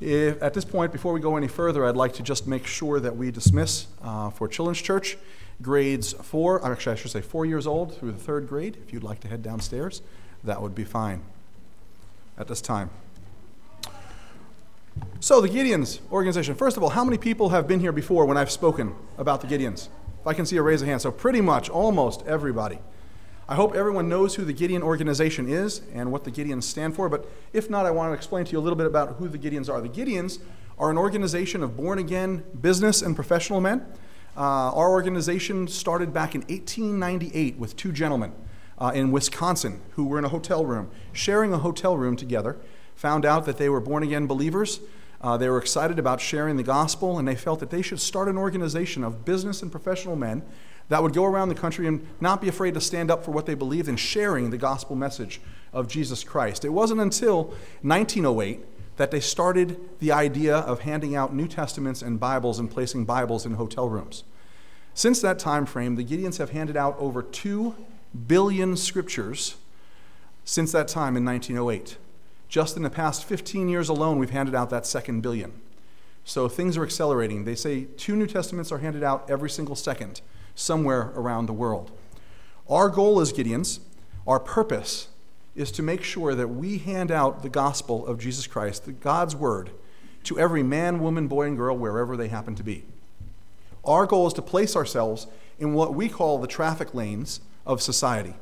If, at this point, before we go any further, I'd like to just make sure that we dismiss uh, for Children's Church grades four, actually, I should say four years old through the third grade. If you'd like to head downstairs, that would be fine at this time. So, the Gideons organization. First of all, how many people have been here before when I've spoken about the Gideons? If I can see a raise of hands. So, pretty much almost everybody. I hope everyone knows who the Gideon organization is and what the Gideons stand for, but if not, I want to explain to you a little bit about who the Gideons are. The Gideons are an organization of born again business and professional men. Uh, our organization started back in 1898 with two gentlemen uh, in Wisconsin who were in a hotel room, sharing a hotel room together, found out that they were born again believers. Uh, they were excited about sharing the gospel, and they felt that they should start an organization of business and professional men that would go around the country and not be afraid to stand up for what they believed in sharing the gospel message of Jesus Christ. It wasn't until 1908 that they started the idea of handing out New Testaments and Bibles and placing Bibles in hotel rooms. Since that time frame, the Gideons have handed out over 2 billion scriptures since that time in 1908. Just in the past 15 years alone, we've handed out that second billion. So things are accelerating. They say two New Testaments are handed out every single second somewhere around the world. Our goal as Gideons, our purpose, is to make sure that we hand out the gospel of Jesus Christ, God's word, to every man, woman, boy, and girl, wherever they happen to be. Our goal is to place ourselves in what we call the traffic lanes of society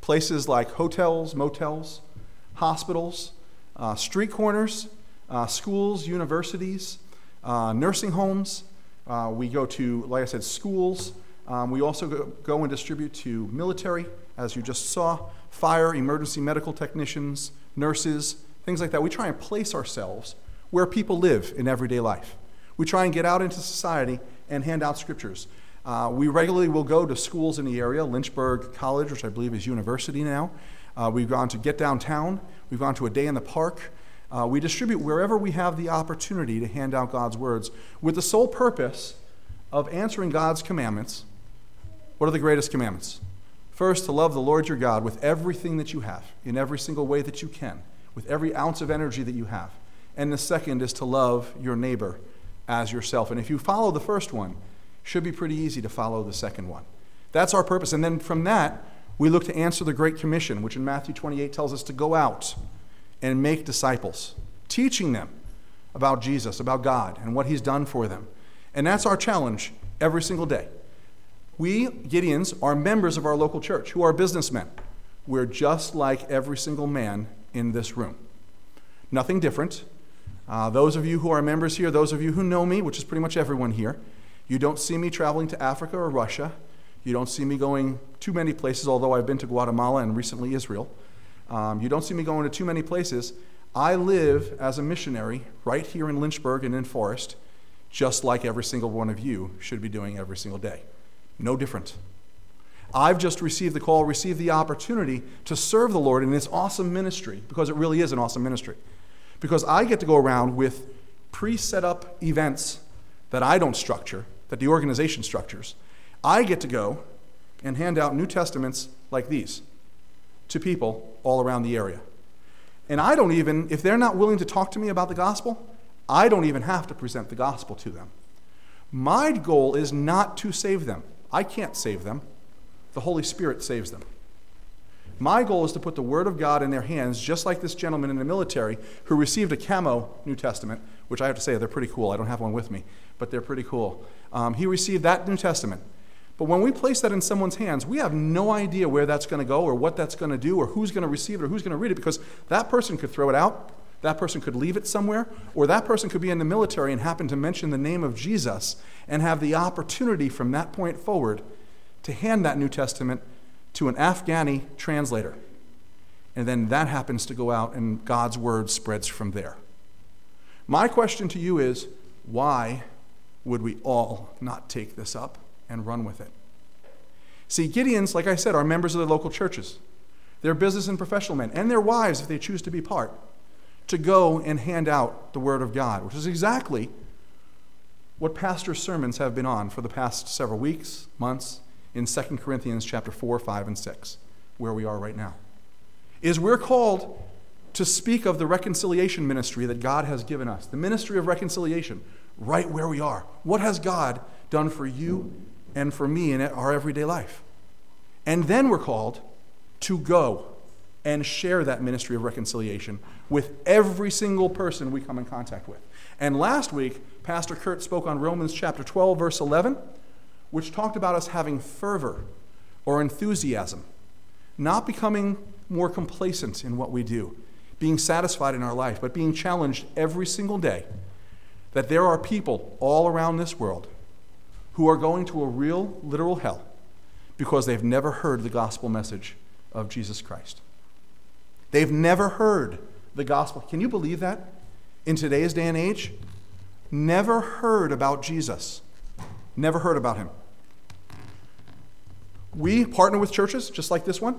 places like hotels, motels, hospitals, uh, street corners, uh, schools, universities, uh, nursing homes. Uh, we go to, like I said, schools, um, we also go, go, and distribute to military, as you just saw, fire, emergency medical technicians, nurses, things like that. We try and place ourselves where people live in everyday life. We try and get out into society and hand out scriptures. Uh, we regularly will go to schools in the area, Lynchburg College, which I believe is university now. Uh, we've gone to Get Downtown. We've gone to a day in the park. Uh, we distribute wherever we have the opportunity to hand out God's words with the sole purpose of answering God's commandments what are the greatest commandments? First, to love the Lord your God with everything that you have, in every single way that you can, with every ounce of energy that you have. And the second is to love your neighbor as yourself. And if you follow the first one, should be pretty easy to follow the second one. That's our purpose. And then from that, we look to answer the Great Commission, which in Matthew 28 tells us to go out and make disciples, teaching them about Jesus, about God, and what He's done for them. And that's our challenge every single day. We, Gideons, are members of our local church who are businessmen. We're just like every single man in this room. Nothing different. Uh, those of you who are members here, those of you who know me, which is pretty much everyone here, you don't see me traveling to Africa or Russia. You don't see me going too many places, although I've been to Guatemala and recently Israel. Um, you don't see me going to too many places. I live as a missionary right here in Lynchburg and in Forest, just like every single one of you should be doing every single day. No different. I've just received the call, received the opportunity to serve the Lord in this awesome ministry because it really is an awesome ministry. Because I get to go around with pre set up events that I don't structure, that the organization structures. I get to go and hand out New Testaments like these to people all around the area. And I don't even, if they're not willing to talk to me about the gospel, I don't even have to present the gospel to them. My goal is not to save them. I can't save them, the Holy Spirit saves them. My goal is to put the Word of God in their hands, just like this gentleman in the military who received a camo New Testament, which I have to say, they're pretty cool. I don't have one with me, but they're pretty cool. Um, he received that New Testament. But when we place that in someone's hands, we have no idea where that's going to go or what that's going to do or who's going to receive it or who's going to read it because that person could throw it out, that person could leave it somewhere, or that person could be in the military and happen to mention the name of Jesus and have the opportunity from that point forward to hand that New Testament to an Afghani translator. And then that happens to go out, and God's word spreads from there. My question to you is why would we all not take this up and run with it? See, Gideons, like I said, are members of the local churches. They're business and professional men, and their wives, if they choose to be part, to go and hand out the Word of God, which is exactly what pastor's sermons have been on for the past several weeks, months, in 2 Corinthians chapter 4, 5, and 6, where we are right now. Is we're called to speak of the reconciliation ministry that God has given us, the ministry of reconciliation, right where we are. What has God done for you and for me in our everyday life? And then we're called to go and share that ministry of reconciliation with every single person we come in contact with. And last week, Pastor Kurt spoke on Romans chapter 12, verse 11, which talked about us having fervor or enthusiasm, not becoming more complacent in what we do, being satisfied in our life, but being challenged every single day that there are people all around this world who are going to a real, literal hell because they've never heard the gospel message of Jesus Christ. They've never heard the gospel. Can you believe that? In today's day and age, never heard about Jesus. Never heard about him. We partner with churches just like this one.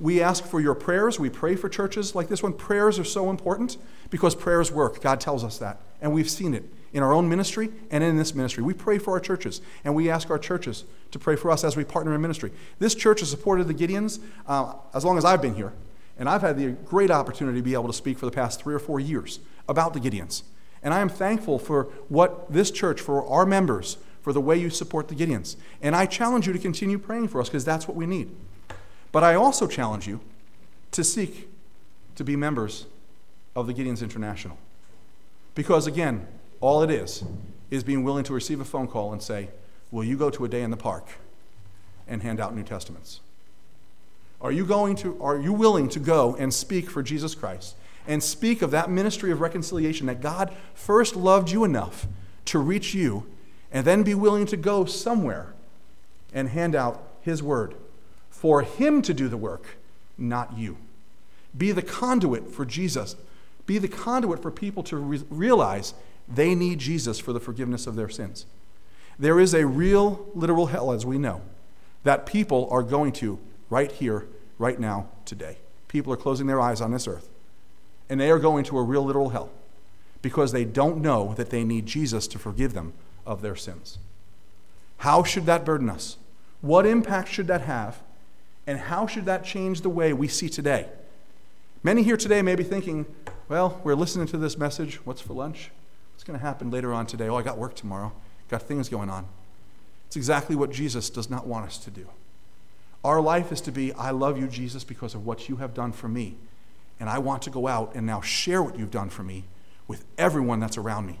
We ask for your prayers. We pray for churches like this one. Prayers are so important because prayers work. God tells us that. And we've seen it in our own ministry and in this ministry. We pray for our churches, and we ask our churches to pray for us as we partner in ministry. This church has supported the Gideons uh, as long as I've been here. And I've had the great opportunity to be able to speak for the past three or four years about the Gideons. And I am thankful for what this church, for our members, for the way you support the Gideons. And I challenge you to continue praying for us because that's what we need. But I also challenge you to seek to be members of the Gideons International. Because again, all it is is being willing to receive a phone call and say, Will you go to a day in the park and hand out New Testaments? Are you going to are you willing to go and speak for Jesus Christ and speak of that ministry of reconciliation that God first loved you enough to reach you and then be willing to go somewhere and hand out his word for him to do the work, not you. Be the conduit for Jesus. Be the conduit for people to re- realize they need Jesus for the forgiveness of their sins. There is a real, literal hell, as we know, that people are going to right here, right now, today. People are closing their eyes on this earth, and they are going to a real, literal hell because they don't know that they need Jesus to forgive them of their sins. How should that burden us? What impact should that have and how should that change the way we see today? Many here today may be thinking, well, we're listening to this message. What's for lunch? What's going to happen later on today? Oh, I got work tomorrow. Got things going on. It's exactly what Jesus does not want us to do. Our life is to be, I love you, Jesus, because of what you have done for me. And I want to go out and now share what you've done for me with everyone that's around me.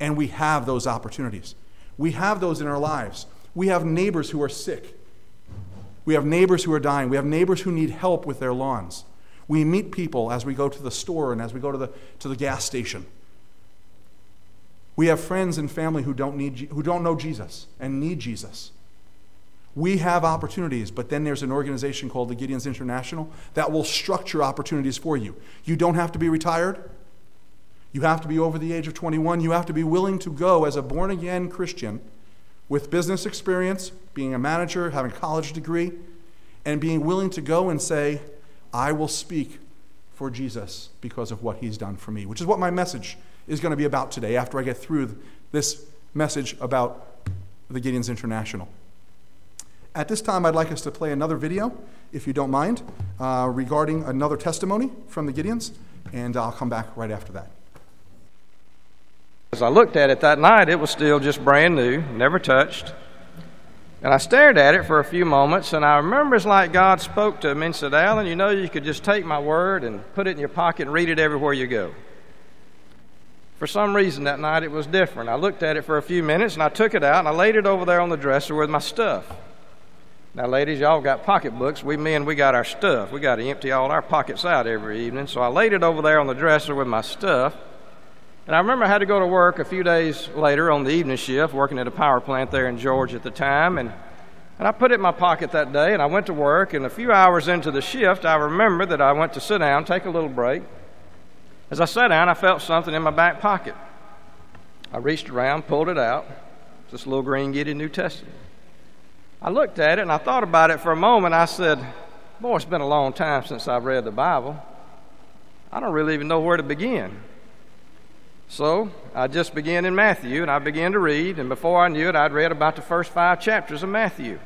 And we have those opportunities. We have those in our lives. We have neighbors who are sick. We have neighbors who are dying. We have neighbors who need help with their lawns. We meet people as we go to the store and as we go to the, to the gas station. We have friends and family who don't, need, who don't know Jesus and need Jesus. We have opportunities, but then there's an organization called the Gideons International that will structure opportunities for you. You don't have to be retired. You have to be over the age of 21. You have to be willing to go as a born again Christian with business experience, being a manager, having a college degree, and being willing to go and say, I will speak for Jesus because of what he's done for me, which is what my message is going to be about today after I get through this message about the Gideons International. At this time, I'd like us to play another video, if you don't mind, uh, regarding another testimony from the Gideons, and I'll come back right after that. As I looked at it that night, it was still just brand new, never touched. And I stared at it for a few moments, and I remember it's like God spoke to me and said, Alan, you know, you could just take my word and put it in your pocket and read it everywhere you go. For some reason that night it was different. I looked at it for a few minutes and I took it out and I laid it over there on the dresser with my stuff. Now, ladies, y'all got pocketbooks. We men, we got our stuff. We got to empty all our pockets out every evening. So I laid it over there on the dresser with my stuff. And I remember I had to go to work a few days later on the evening shift, working at a power plant there in Georgia at the time. And, and I put it in my pocket that day, and I went to work. And a few hours into the shift, I remember that I went to sit down, take a little break. As I sat down, I felt something in my back pocket. I reached around, pulled it out. It's this little green Gideon New Testament. I looked at it and I thought about it for a moment. I said, Boy, it's been a long time since I've read the Bible. I don't really even know where to begin. So I just began in Matthew and I began to read, and before I knew it, I'd read about the first five chapters of Matthew.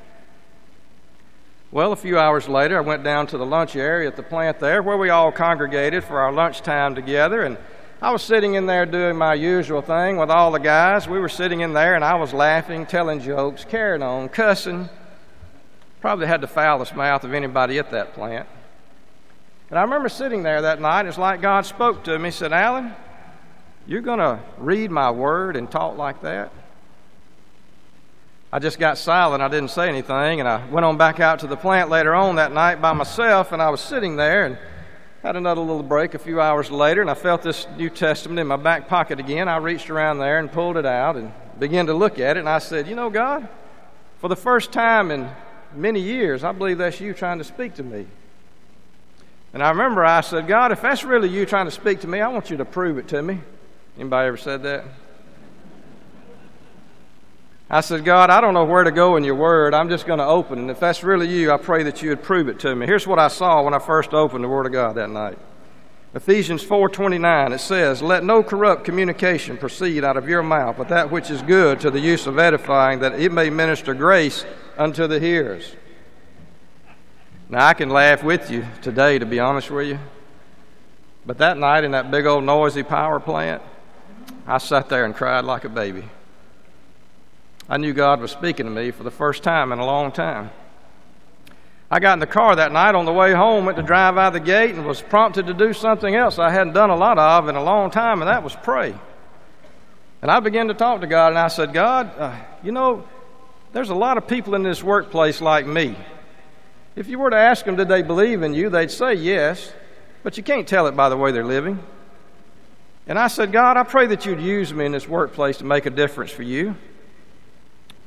Well, a few hours later, I went down to the lunch area at the plant there where we all congregated for our lunchtime together. And I was sitting in there doing my usual thing with all the guys. We were sitting in there, and I was laughing, telling jokes, carrying on, cussing. Probably had the foulest mouth of anybody at that plant. And I remember sitting there that night. It's like God spoke to me. He said, Alan, you're going to read my word and talk like that? I just got silent. I didn't say anything, and I went on back out to the plant later on that night by myself, and I was sitting there and had another little break a few hours later, and I felt this New Testament in my back pocket again. I reached around there and pulled it out and began to look at it, and I said, You know, God, for the first time in many years, I believe that's you trying to speak to me. And I remember I said, God, if that's really you trying to speak to me, I want you to prove it to me. Anybody ever said that? I said, God, I don't know where to go in your word. I'm just going to open. And if that's really you, I pray that you would prove it to me. Here's what I saw when I first opened the word of God that night. Ephesians 4:29 it says, "Let no corrupt communication proceed out of your mouth, but that which is good to the use of edifying, that it may minister grace unto the hearers." Now I can laugh with you today to be honest with you. But that night in that big old noisy power plant, I sat there and cried like a baby. I knew God was speaking to me for the first time in a long time. I got in the car that night on the way home, went to drive out the gate, and was prompted to do something else I hadn't done a lot of in a long time, and that was pray. And I began to talk to God, and I said, God, uh, you know, there's a lot of people in this workplace like me. If you were to ask them, did they believe in you, they'd say yes, but you can't tell it by the way they're living. And I said, God, I pray that you'd use me in this workplace to make a difference for you.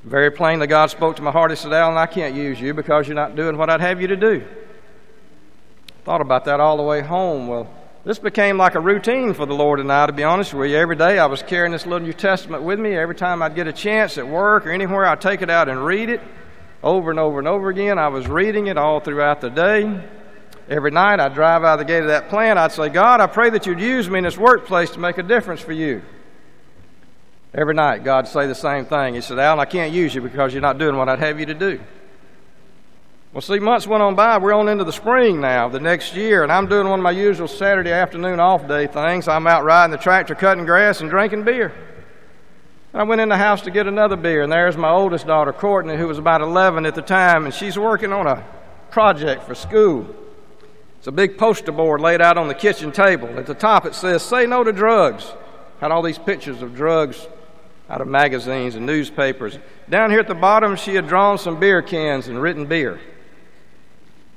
Very plainly, God spoke to my heart. He said, Alan, I can't use you because you're not doing what I'd have you to do. Thought about that all the way home. Well, this became like a routine for the Lord and I, to be honest with you. Every day I was carrying this little New Testament with me. Every time I'd get a chance at work or anywhere, I'd take it out and read it over and over and over again. I was reading it all throughout the day. Every night I'd drive out of the gate of that plant. I'd say, God, I pray that you'd use me in this workplace to make a difference for you. Every night, God say the same thing. He said, Alan, I can't use you because you're not doing what I'd have you to do. Well, see, months went on by. We're on into the spring now, the next year, and I'm doing one of my usual Saturday afternoon off day things. I'm out riding the tractor, cutting grass, and drinking beer. And I went in the house to get another beer, and there's my oldest daughter, Courtney, who was about 11 at the time, and she's working on a project for school. It's a big poster board laid out on the kitchen table. At the top, it says, Say no to drugs. Had all these pictures of drugs out of magazines and newspapers. Down here at the bottom, she had drawn some beer cans and written beer.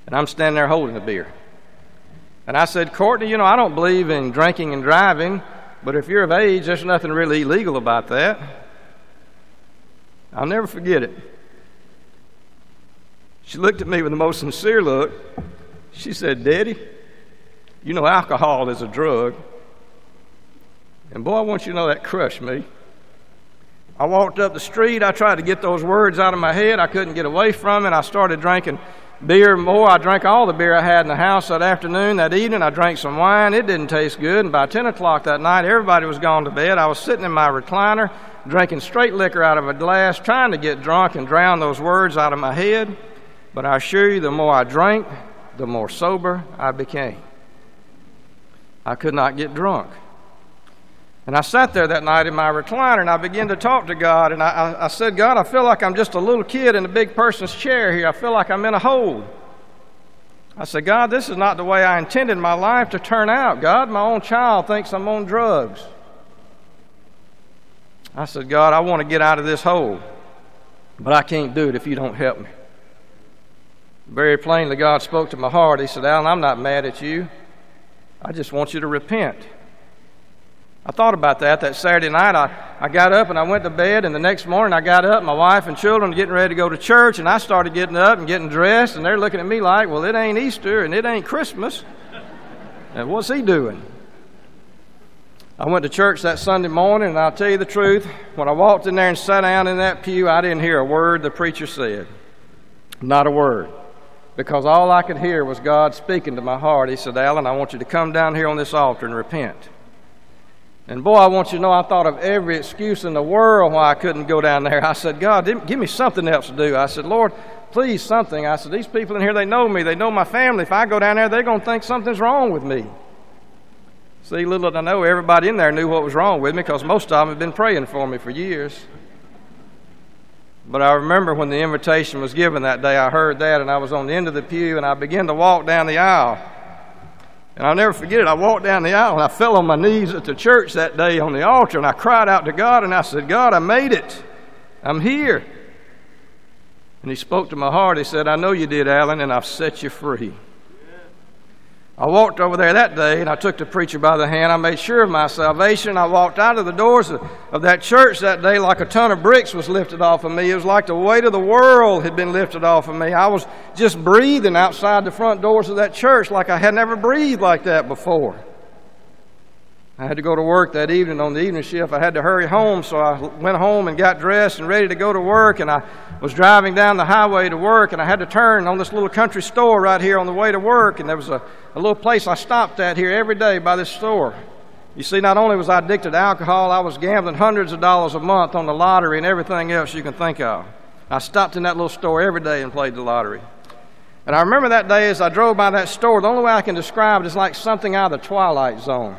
And I'm standing there holding the beer. And I said, Courtney, you know, I don't believe in drinking and driving, but if you're of age, there's nothing really illegal about that. I'll never forget it. She looked at me with the most sincere look. She said, Daddy, you know alcohol is a drug. And boy, I want you to know that crushed me. I walked up the street. I tried to get those words out of my head. I couldn't get away from it. I started drinking beer more. I drank all the beer I had in the house that afternoon. That evening, I drank some wine. It didn't taste good. And by 10 o'clock that night, everybody was gone to bed. I was sitting in my recliner, drinking straight liquor out of a glass, trying to get drunk and drown those words out of my head. But I assure you, the more I drank, the more sober I became. I could not get drunk. And I sat there that night in my recliner and I began to talk to God. And I, I, I, said, God, I feel like I'm just a little kid in a big person's chair here. I feel like I'm in a hole. I said, God, this is not the way I intended my life to turn out. God, my own child thinks I'm on drugs. I said, God, I want to get out of this hole, but I can't do it if you don't help me. Very plainly, God spoke to my heart. He said, Alan, I'm not mad at you. I just want you to repent. I thought about that that Saturday night. I, I got up and I went to bed, and the next morning I got up, my wife and children getting ready to go to church, and I started getting up and getting dressed, and they're looking at me like, well, it ain't Easter and it ain't Christmas. And what's he doing? I went to church that Sunday morning, and I'll tell you the truth, when I walked in there and sat down in that pew, I didn't hear a word the preacher said. Not a word. Because all I could hear was God speaking to my heart. He said, Alan, I want you to come down here on this altar and repent. And boy, I want you to know, I thought of every excuse in the world why I couldn't go down there. I said, God, give me something else to do. I said, Lord, please something. I said, These people in here, they know me. They know my family. If I go down there, they're going to think something's wrong with me. See, little did I know, everybody in there knew what was wrong with me because most of them had been praying for me for years. But I remember when the invitation was given that day, I heard that, and I was on the end of the pew, and I began to walk down the aisle. And I'll never forget it. I walked down the aisle, and I fell on my knees at the church that day on the altar, and I cried out to God, and I said, God, I made it. I'm here. And He spoke to my heart. He said, I know you did, Alan, and I've set you free. I walked over there that day and I took the preacher by the hand. I made sure of my salvation. I walked out of the doors of, of, that church that day like a ton of bricks was lifted off of me. It was like the weight of the world had been lifted off of me. I was just breathing outside the front doors of that church like I had never breathed like that before. I had to go to work that evening on the evening shift. I had to hurry home, so I went home and got dressed and ready to go to work. And I was driving down the highway to work, and I had to turn on this little country store right here on the way to work. And there was a, a little place I stopped at here every day by this store. You see, not only was I addicted to alcohol, I was gambling hundreds of dollars a month on the lottery and everything else you can think of. I stopped in that little store every day and played the lottery. And I remember that day as I drove by that store, the only way I can describe it is like something out of the Twilight Zone.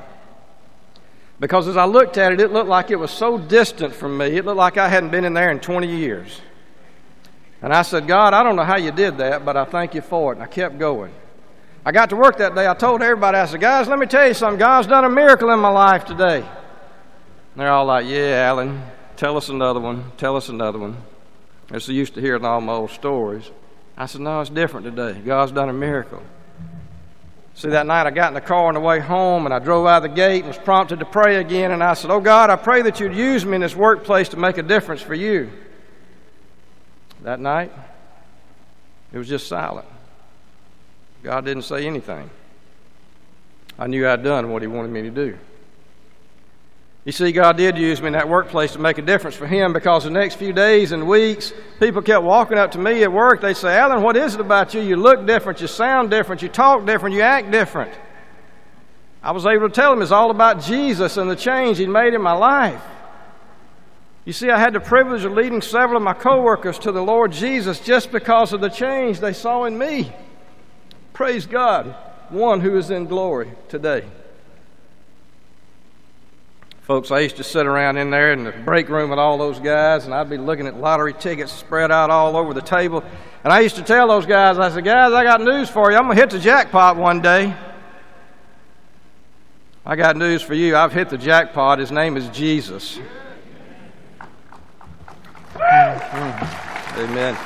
Because as I looked at it, it looked like it was so distant from me. It looked like I hadn't been in there in 20 years. And I said, God, I don't know how you did that, but I thank you for it. And I kept going. I got to work that day. I told everybody, I said, guys, let me tell you something. God's done a miracle in my life today. And they're all like, yeah, Alan, tell us another one. Tell us another one. As They're used to hearing all my old stories. I said, no, it's different today. God's done a miracle. See, that night I got in the car on the way home and I drove out of the gate and was prompted to pray again. And I said, Oh God, I pray that you'd use me in this workplace to make a difference for you. That night, it was just silent. God didn't say anything. I knew I'd done what He wanted me to do. You see, God did use me in that workplace to make a difference for Him because the next few days and weeks, people kept walking up to me at work. They'd say, Alan, what is it about you? You look different, you sound different, you talk different, you act different. I was able to tell them it's all about Jesus and the change He'd made in my life. You see, I had the privilege of leading several of my coworkers to the Lord Jesus just because of the change they saw in me. Praise God, one who is in glory today. Folks, I used to sit around in there in the break room with all those guys, and I'd be looking at lottery tickets spread out all over the table. And I used to tell those guys, I said, Guys, I got news for you. I'm going to hit the jackpot one day. I got news for you. I've hit the jackpot. His name is Jesus. Amen.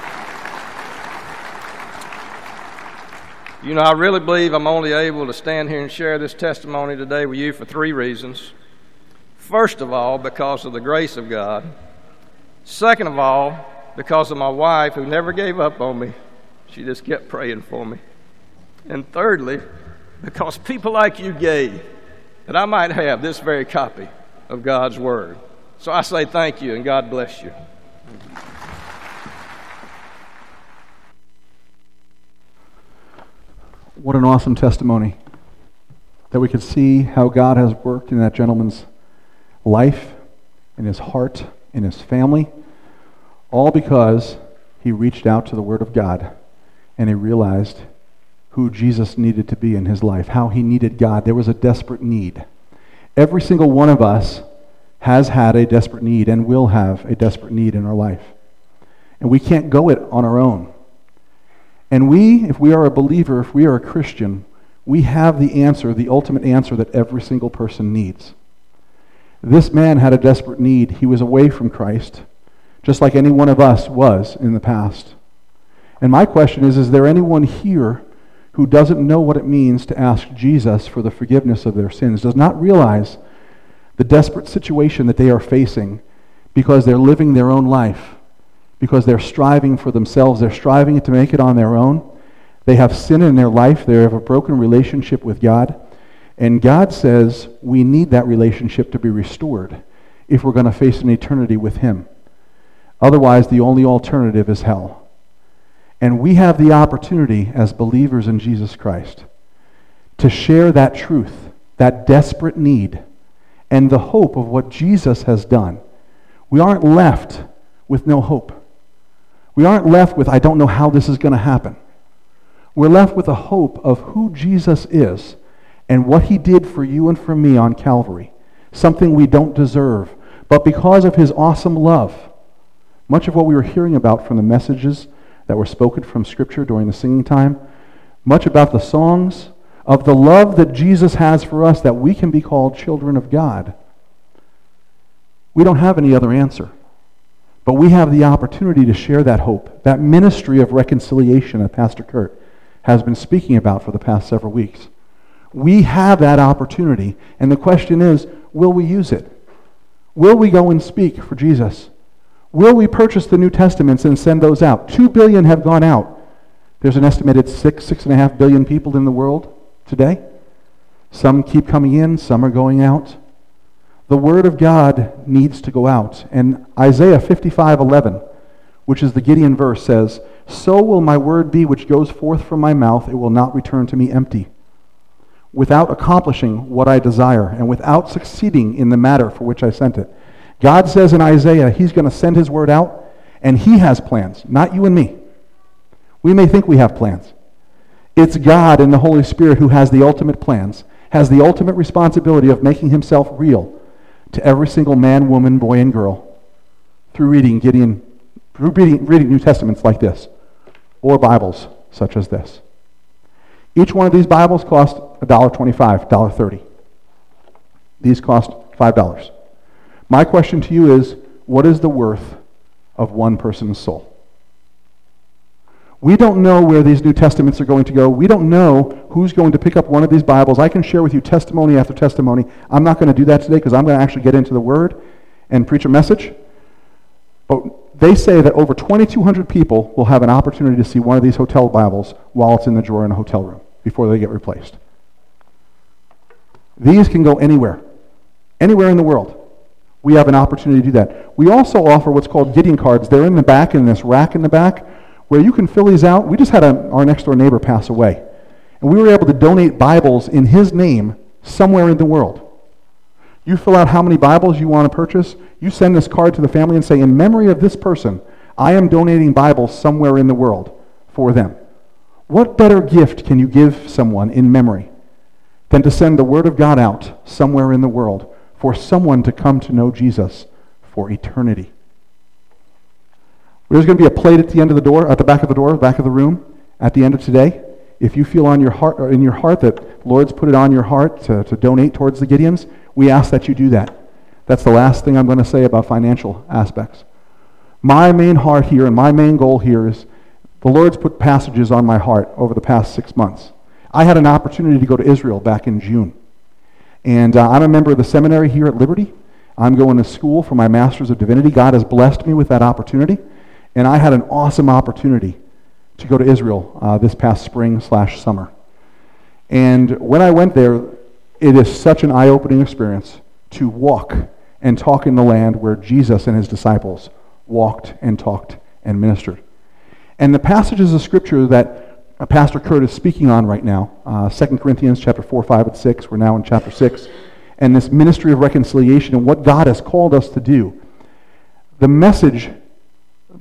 You know, I really believe I'm only able to stand here and share this testimony today with you for three reasons. First of all, because of the grace of God. Second of all, because of my wife who never gave up on me. She just kept praying for me. And thirdly, because people like you gave that I might have this very copy of God's Word. So I say thank you and God bless you. What an awesome testimony that we could see how God has worked in that gentleman's life, in his heart, in his family, all because he reached out to the Word of God and he realized who Jesus needed to be in his life, how he needed God. There was a desperate need. Every single one of us has had a desperate need and will have a desperate need in our life. And we can't go it on our own. And we, if we are a believer, if we are a Christian, we have the answer, the ultimate answer that every single person needs. This man had a desperate need. He was away from Christ, just like any one of us was in the past. And my question is Is there anyone here who doesn't know what it means to ask Jesus for the forgiveness of their sins, does not realize the desperate situation that they are facing because they're living their own life, because they're striving for themselves, they're striving to make it on their own? They have sin in their life, they have a broken relationship with God. And God says we need that relationship to be restored if we're going to face an eternity with Him. Otherwise, the only alternative is hell. And we have the opportunity as believers in Jesus Christ to share that truth, that desperate need, and the hope of what Jesus has done. We aren't left with no hope. We aren't left with, I don't know how this is going to happen. We're left with a hope of who Jesus is and what he did for you and for me on Calvary, something we don't deserve. But because of his awesome love, much of what we were hearing about from the messages that were spoken from Scripture during the singing time, much about the songs, of the love that Jesus has for us that we can be called children of God. We don't have any other answer. But we have the opportunity to share that hope, that ministry of reconciliation that Pastor Kurt has been speaking about for the past several weeks. We have that opportunity, and the question is will we use it? Will we go and speak for Jesus? Will we purchase the New Testaments and send those out? Two billion have gone out. There's an estimated six, six and a half billion people in the world today. Some keep coming in, some are going out. The Word of God needs to go out. And Isaiah 55 11, which is the Gideon verse, says, So will my word be which goes forth from my mouth, it will not return to me empty, without accomplishing what I desire, and without succeeding in the matter for which I sent it. God says in Isaiah, He's going to send His word out, and He has plans, not you and me. We may think we have plans. It's God and the Holy Spirit who has the ultimate plans, has the ultimate responsibility of making Himself real to every single man, woman, boy, and girl through reading Gideon, through reading, reading New Testaments like this, or Bibles such as this. Each one of these Bibles cost $1.25, $1.30. These cost $5. My question to you is what is the worth of one person's soul? We don't know where these New Testaments are going to go. We don't know who's going to pick up one of these Bibles. I can share with you testimony after testimony. I'm not going to do that today because I'm going to actually get into the Word and preach a message. But they say that over 2,200 people will have an opportunity to see one of these hotel Bibles while it's in the drawer in a hotel room before they get replaced. These can go anywhere, anywhere in the world. We have an opportunity to do that. We also offer what's called Gideon cards. They're in the back, in this rack in the back where you can fill these out. We just had a, our next door neighbor pass away. And we were able to donate Bibles in his name somewhere in the world. You fill out how many Bibles you want to purchase. You send this card to the family and say, In memory of this person, I am donating Bibles somewhere in the world for them. What better gift can you give someone in memory than to send the Word of God out somewhere in the world for someone to come to know Jesus for eternity? There's going to be a plate at the end of the door, at the back of the door, back of the room, at the end of today. If you feel on your heart, in your heart that Lord's put it on your heart to, to donate towards the Gideons, we ask that you do that. That's the last thing I'm going to say about financial aspects. My main heart here and my main goal here is the Lord's put passages on my heart over the past six months. I had an opportunity to go to Israel back in June. And uh, I'm a member of the seminary here at Liberty. I'm going to school for my Master's of Divinity. God has blessed me with that opportunity. And I had an awesome opportunity to go to Israel uh, this past spring slash summer. And when I went there, it is such an eye opening experience to walk and talk in the land where Jesus and his disciples walked and talked and ministered. And the passages of Scripture that uh, Pastor Kurt is speaking on right now, uh, 2 Corinthians chapter 4, 5, and 6, we're now in chapter 6, and this ministry of reconciliation and what God has called us to do. The message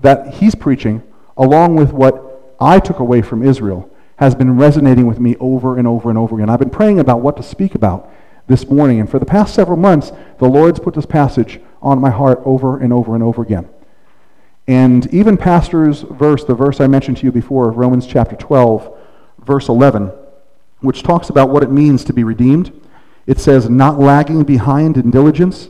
that he's preaching, along with what I took away from Israel, has been resonating with me over and over and over again. I've been praying about what to speak about this morning, and for the past several months, the Lord's put this passage on my heart over and over and over again. And even Pastor's verse, the verse I mentioned to you before, Romans chapter 12, verse 11, which talks about what it means to be redeemed. It says, not lagging behind in diligence,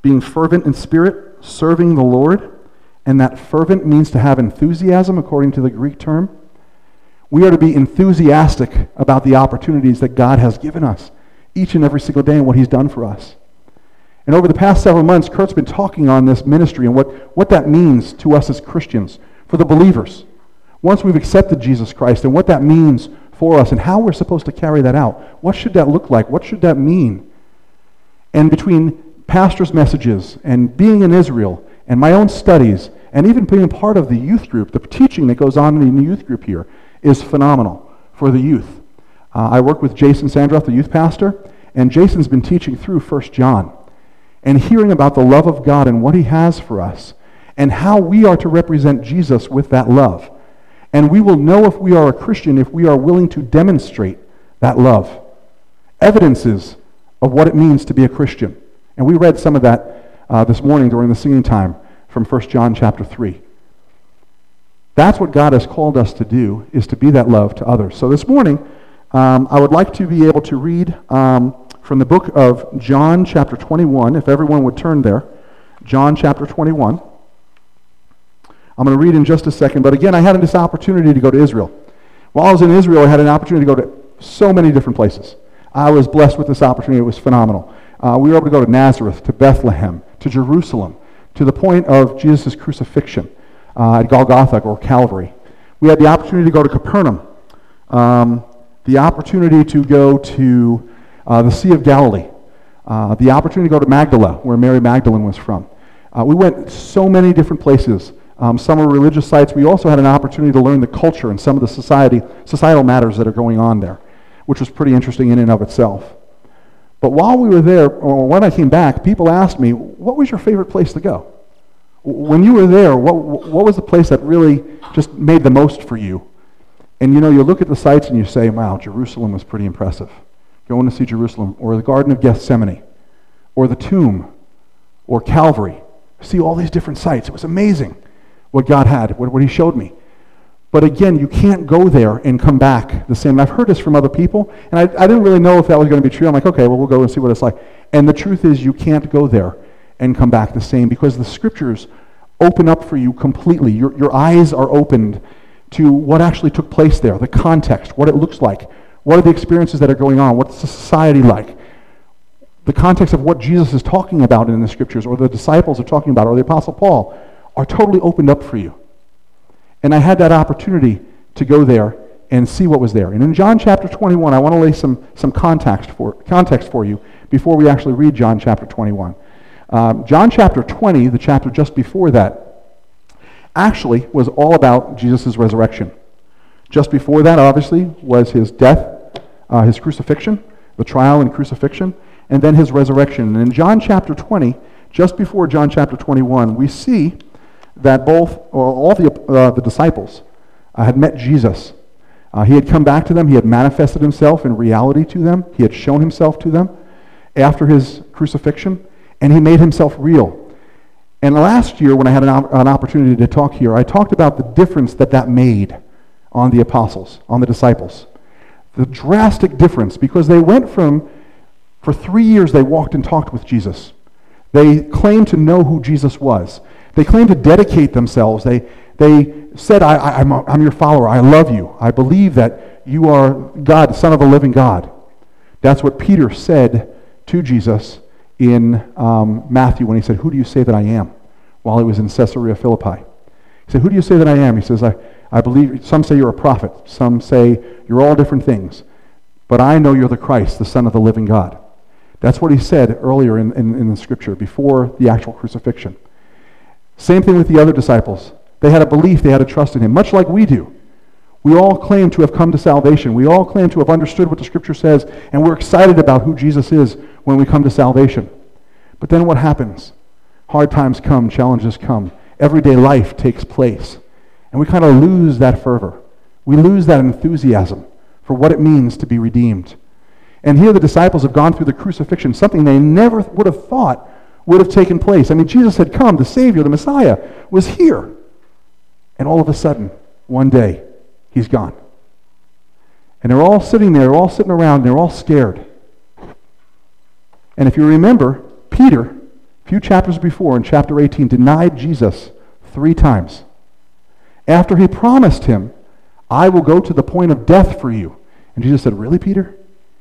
being fervent in spirit, serving the Lord and that fervent means to have enthusiasm, according to the Greek term. We are to be enthusiastic about the opportunities that God has given us each and every single day and what He's done for us. And over the past several months, Kurt's been talking on this ministry and what, what that means to us as Christians, for the believers, once we've accepted Jesus Christ, and what that means for us and how we're supposed to carry that out. What should that look like? What should that mean? And between pastors' messages and being in Israel and my own studies, and even being part of the youth group, the teaching that goes on in the youth group here is phenomenal for the youth. Uh, I work with Jason Sandroff, the youth pastor, and Jason's been teaching through 1 John and hearing about the love of God and what he has for us, and how we are to represent Jesus with that love. And we will know if we are a Christian if we are willing to demonstrate that love. Evidences of what it means to be a Christian. And we read some of that uh, this morning during the singing time from 1 John chapter 3. That's what God has called us to do, is to be that love to others. So this morning, um, I would like to be able to read um, from the book of John chapter 21, if everyone would turn there. John chapter 21. I'm going to read in just a second, but again, I had this opportunity to go to Israel. While I was in Israel, I had an opportunity to go to so many different places. I was blessed with this opportunity. It was phenomenal. Uh, we were able to go to Nazareth, to Bethlehem, to Jerusalem, to the point of Jesus' crucifixion uh, at Golgotha or Calvary. We had the opportunity to go to Capernaum, um, the opportunity to go to uh, the Sea of Galilee, uh, the opportunity to go to Magdala, where Mary Magdalene was from. Uh, we went so many different places. Um, some are religious sites. We also had an opportunity to learn the culture and some of the society, societal matters that are going on there, which was pretty interesting in and of itself. But while we were there, or when I came back, people asked me, what was your favorite place to go? When you were there, what, what was the place that really just made the most for you? And you know, you look at the sites and you say, wow, Jerusalem was pretty impressive. Going to see Jerusalem, or the Garden of Gethsemane, or the tomb, or Calvary. See all these different sites. It was amazing what God had, what, what He showed me. But again, you can't go there and come back the same. I've heard this from other people, and I, I didn't really know if that was going to be true. I'm like, okay, well, we'll go and see what it's like. And the truth is, you can't go there and come back the same because the scriptures open up for you completely. Your, your eyes are opened to what actually took place there, the context, what it looks like, what are the experiences that are going on, what's the society like, the context of what Jesus is talking about in the scriptures, or the disciples are talking about, or the Apostle Paul, are totally opened up for you. And I had that opportunity to go there and see what was there. And in John chapter 21, I want to lay some, some context, for, context for you before we actually read John chapter 21. Um, John chapter 20, the chapter just before that, actually was all about Jesus' resurrection. Just before that, obviously, was his death, uh, his crucifixion, the trial and crucifixion, and then his resurrection. And in John chapter 20, just before John chapter 21, we see that both, or all the, uh, the disciples uh, had met Jesus. Uh, he had come back to them. He had manifested himself in reality to them. He had shown himself to them after his crucifixion and he made himself real. And last year, when I had an, op- an opportunity to talk here, I talked about the difference that that made on the apostles, on the disciples. The drastic difference, because they went from, for three years, they walked and talked with Jesus. They claimed to know who Jesus was. They claimed to dedicate themselves. They, they said, I, am I'm, I'm your follower. I love you. I believe that you are God, the Son of the living God. That's what Peter said to Jesus in um, Matthew when he said, Who do you say that I am? while he was in Caesarea Philippi. He said, Who do you say that I am? He says, I, I believe, some say you're a prophet, some say you're all different things, but I know you're the Christ, the Son of the living God. That's what he said earlier in, in, in the scripture, before the actual crucifixion. Same thing with the other disciples. They had a belief, they had a trust in him, much like we do. We all claim to have come to salvation. We all claim to have understood what the Scripture says, and we're excited about who Jesus is when we come to salvation. But then what happens? Hard times come, challenges come, everyday life takes place, and we kind of lose that fervor. We lose that enthusiasm for what it means to be redeemed. And here the disciples have gone through the crucifixion, something they never would have thought would have taken place. I mean, Jesus had come, the Savior, the Messiah, was here. And all of a sudden, one day, he's gone. And they're all sitting there, they're all sitting around, and they're all scared. And if you remember, Peter, a few chapters before, in chapter 18, denied Jesus three times. After he promised him, I will go to the point of death for you. And Jesus said, Really, Peter?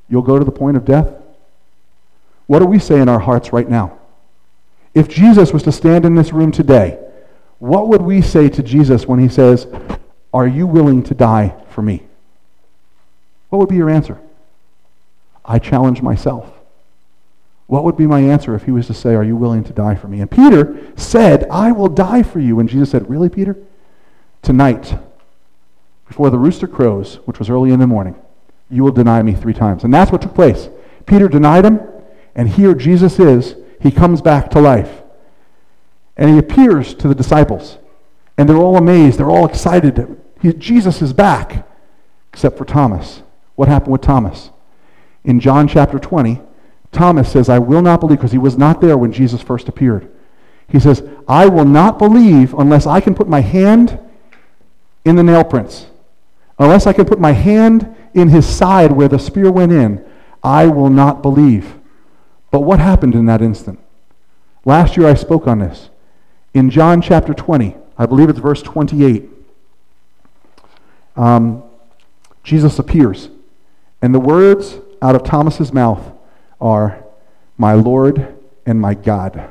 You'll go to the point of death? What do we say in our hearts right now? If Jesus was to stand in this room today, what would we say to Jesus when he says, Are you willing to die for me? What would be your answer? I challenge myself. What would be my answer if he was to say, Are you willing to die for me? And Peter said, I will die for you. And Jesus said, Really, Peter? Tonight, before the rooster crows, which was early in the morning, you will deny me three times. And that's what took place. Peter denied him, and here Jesus is. He comes back to life. And he appears to the disciples. And they're all amazed. They're all excited. He, Jesus is back, except for Thomas. What happened with Thomas? In John chapter 20, Thomas says, I will not believe, because he was not there when Jesus first appeared. He says, I will not believe unless I can put my hand in the nail prints. Unless I can put my hand in his side where the spear went in, I will not believe. But what happened in that instant? Last year I spoke on this. In John chapter 20, I believe it's verse 28, um, Jesus appears. And the words out of Thomas's mouth are, My Lord and my God.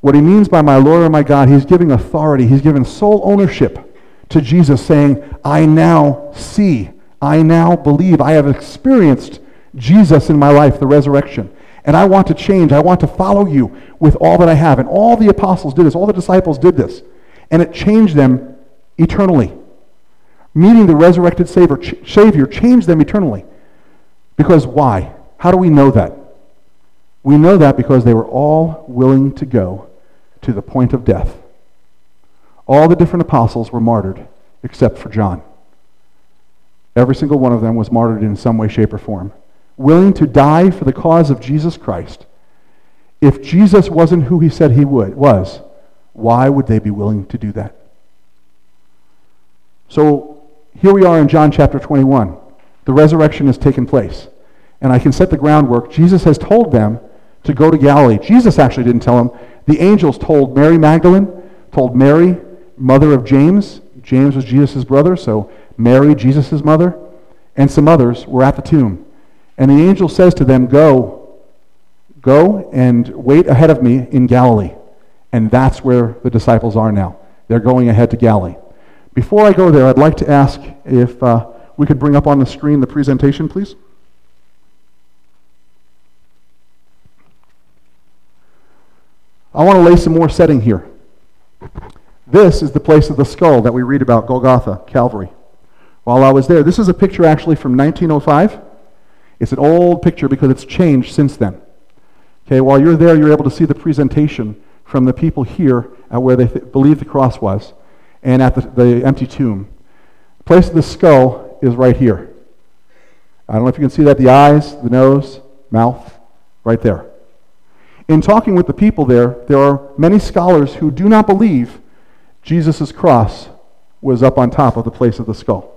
What he means by my Lord and my God, he's giving authority, he's giving sole ownership to Jesus, saying, I now see, I now believe, I have experienced Jesus in my life, the resurrection. And I want to change. I want to follow you with all that I have. And all the apostles did this, all the disciples did this. And it changed them eternally. Meeting the resurrected Savior, Savior changed them eternally. Because why? How do we know that? We know that because they were all willing to go to the point of death. All the different apostles were martyred except for John. Every single one of them was martyred in some way, shape, or form. Willing to die for the cause of Jesus Christ. If Jesus wasn't who he said he would, was, why would they be willing to do that? So here we are in John chapter 21. The resurrection has taken place. And I can set the groundwork. Jesus has told them to go to Galilee. Jesus actually didn't tell them. The angels told Mary Magdalene, told Mary, mother of James. James was Jesus' brother, so Mary, Jesus' mother, and some others were at the tomb. And the angel says to them, Go, go and wait ahead of me in Galilee. And that's where the disciples are now. They're going ahead to Galilee. Before I go there, I'd like to ask if uh, we could bring up on the screen the presentation, please. I want to lay some more setting here. This is the place of the skull that we read about, Golgotha, Calvary. While I was there, this is a picture actually from 1905. It's an old picture because it's changed since then. Okay, while you're there, you're able to see the presentation from the people here at where they th- believe the cross was and at the, the empty tomb. The place of the skull is right here. I don't know if you can see that the eyes, the nose, mouth, right there. In talking with the people there, there are many scholars who do not believe Jesus' cross was up on top of the place of the skull.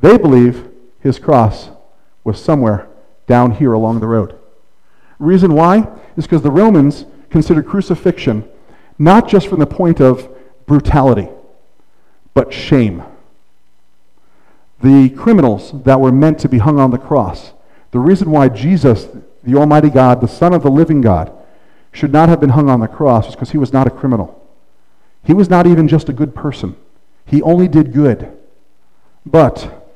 They believe his cross was somewhere down here along the road. Reason why is because the Romans considered crucifixion not just from the point of brutality, but shame. The criminals that were meant to be hung on the cross, the reason why Jesus the Almighty God, the Son of the living God, should not have been hung on the cross is because he was not a criminal. He was not even just a good person. He only did good. But